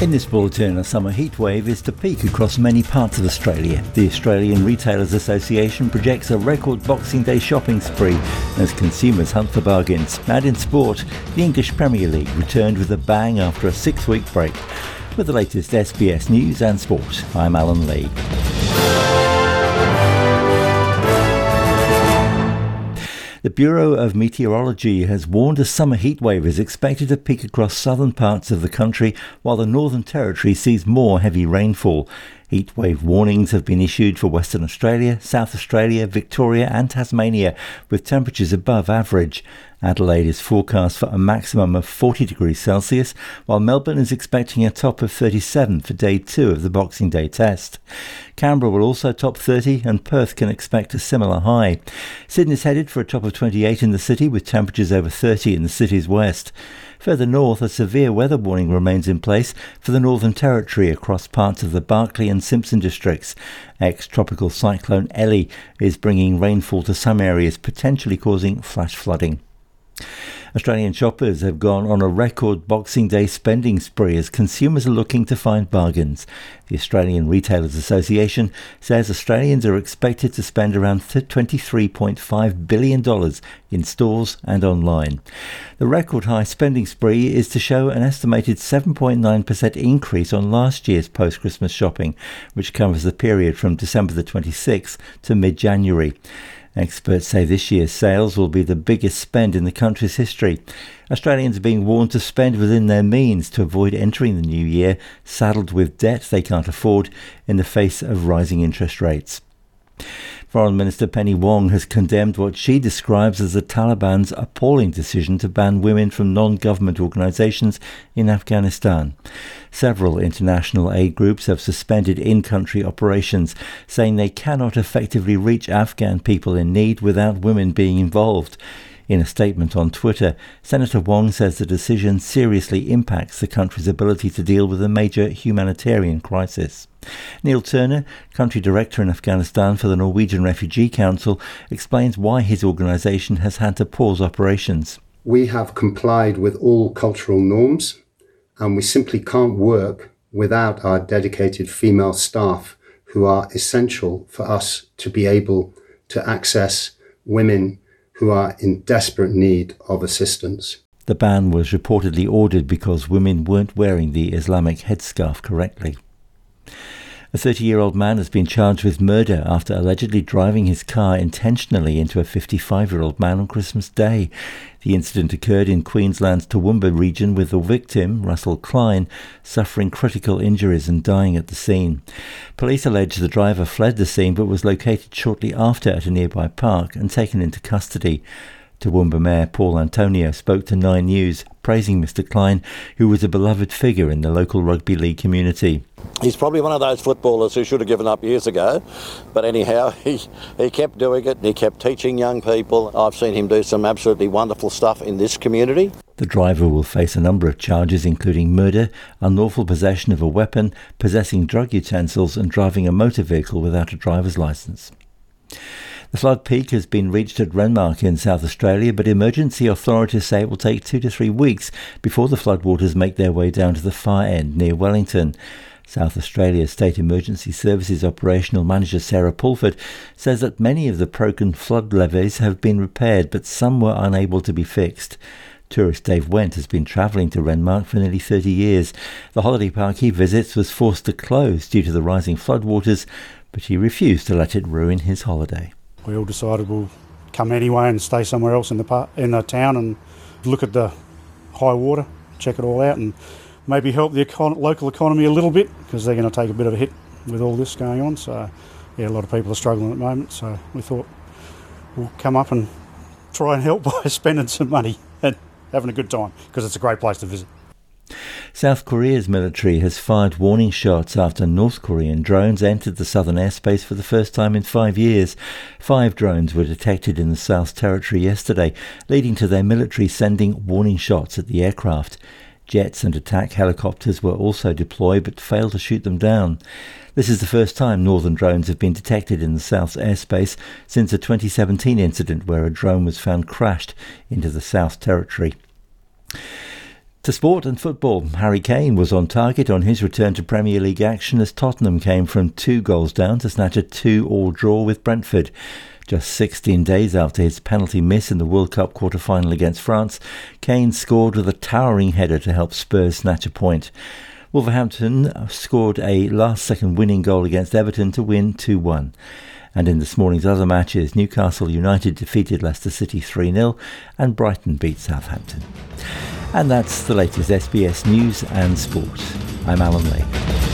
In this bulletin, a summer heatwave is to peak across many parts of Australia. The Australian Retailers Association projects a record Boxing Day shopping spree as consumers hunt for bargains. And in sport, the English Premier League returned with a bang after a six week break. With the latest SBS news and sport, I'm Alan Lee. The Bureau of Meteorology has warned a summer heatwave is expected to peak across southern parts of the country, while the Northern Territory sees more heavy rainfall. Heatwave warnings have been issued for Western Australia, South Australia, Victoria, and Tasmania, with temperatures above average. Adelaide is forecast for a maximum of 40 degrees Celsius, while Melbourne is expecting a top of 37 for day two of the Boxing Day test. Canberra will also top 30, and Perth can expect a similar high. Sydney is headed for a top of 28 in the city, with temperatures over 30 in the city's west. Further north, a severe weather warning remains in place for the Northern Territory across parts of the Barkly and Simpson districts. Ex tropical cyclone Ellie is bringing rainfall to some areas, potentially causing flash flooding. Australian shoppers have gone on a record Boxing Day spending spree as consumers are looking to find bargains. The Australian Retailers Association says Australians are expected to spend around $23.5 billion in stores and online. The record high spending spree is to show an estimated 7.9% increase on last year's post Christmas shopping, which covers the period from December the 26th to mid January. Experts say this year's sales will be the biggest spend in the country's history. Australians are being warned to spend within their means to avoid entering the new year saddled with debt they can't afford in the face of rising interest rates. Foreign Minister Penny Wong has condemned what she describes as the Taliban's appalling decision to ban women from non government organizations in Afghanistan. Several international aid groups have suspended in country operations, saying they cannot effectively reach Afghan people in need without women being involved. In a statement on Twitter, Senator Wong says the decision seriously impacts the country's ability to deal with a major humanitarian crisis. Neil Turner, country director in Afghanistan for the Norwegian Refugee Council, explains why his organisation has had to pause operations. We have complied with all cultural norms and we simply can't work without our dedicated female staff who are essential for us to be able to access women who are in desperate need of assistance. The ban was reportedly ordered because women weren't wearing the Islamic headscarf correctly. A 30 year old man has been charged with murder after allegedly driving his car intentionally into a 55 year old man on Christmas Day. The incident occurred in Queensland's Toowoomba region with the victim, Russell Klein, suffering critical injuries and dying at the scene. Police allege the driver fled the scene but was located shortly after at a nearby park and taken into custody. Toowoomba Mayor Paul Antonio spoke to Nine News, praising Mr Klein, who was a beloved figure in the local rugby league community. He's probably one of those footballers who should have given up years ago, but anyhow, he, he kept doing it, and he kept teaching young people. I've seen him do some absolutely wonderful stuff in this community. The driver will face a number of charges, including murder, unlawful possession of a weapon, possessing drug utensils, and driving a motor vehicle without a driver's license. The flood peak has been reached at Renmark in South Australia, but emergency authorities say it will take two to three weeks before the floodwaters make their way down to the far end near Wellington. South Australia State Emergency Services Operational Manager Sarah Pulford says that many of the broken flood levees have been repaired, but some were unable to be fixed. Tourist Dave Went has been travelling to Renmark for nearly 30 years. The holiday park he visits was forced to close due to the rising floodwaters, but he refused to let it ruin his holiday we all decided we'll come anyway and stay somewhere else in the par- in the town and look at the high water, check it all out, and maybe help the econ- local economy a little bit because they're going to take a bit of a hit with all this going on. So, yeah, a lot of people are struggling at the moment. So we thought we'll come up and try and help by spending some money and having a good time because it's a great place to visit. South Korea's military has fired warning shots after North Korean drones entered the southern airspace for the first time in five years. Five drones were detected in the South Territory yesterday, leading to their military sending warning shots at the aircraft. Jets and attack helicopters were also deployed but failed to shoot them down. This is the first time northern drones have been detected in the South's airspace since a 2017 incident where a drone was found crashed into the South Territory. To sport and football, Harry Kane was on target on his return to Premier League action as Tottenham came from two goals down to snatch a two-all draw with Brentford. Just 16 days after his penalty miss in the World Cup quarter-final against France, Kane scored with a towering header to help Spurs snatch a point. Wolverhampton scored a last-second winning goal against Everton to win 2-1. And in this morning's other matches, Newcastle United defeated Leicester City 3 0 and Brighton beat Southampton. And that's the latest SBS News and Sport. I'm Alan Lake.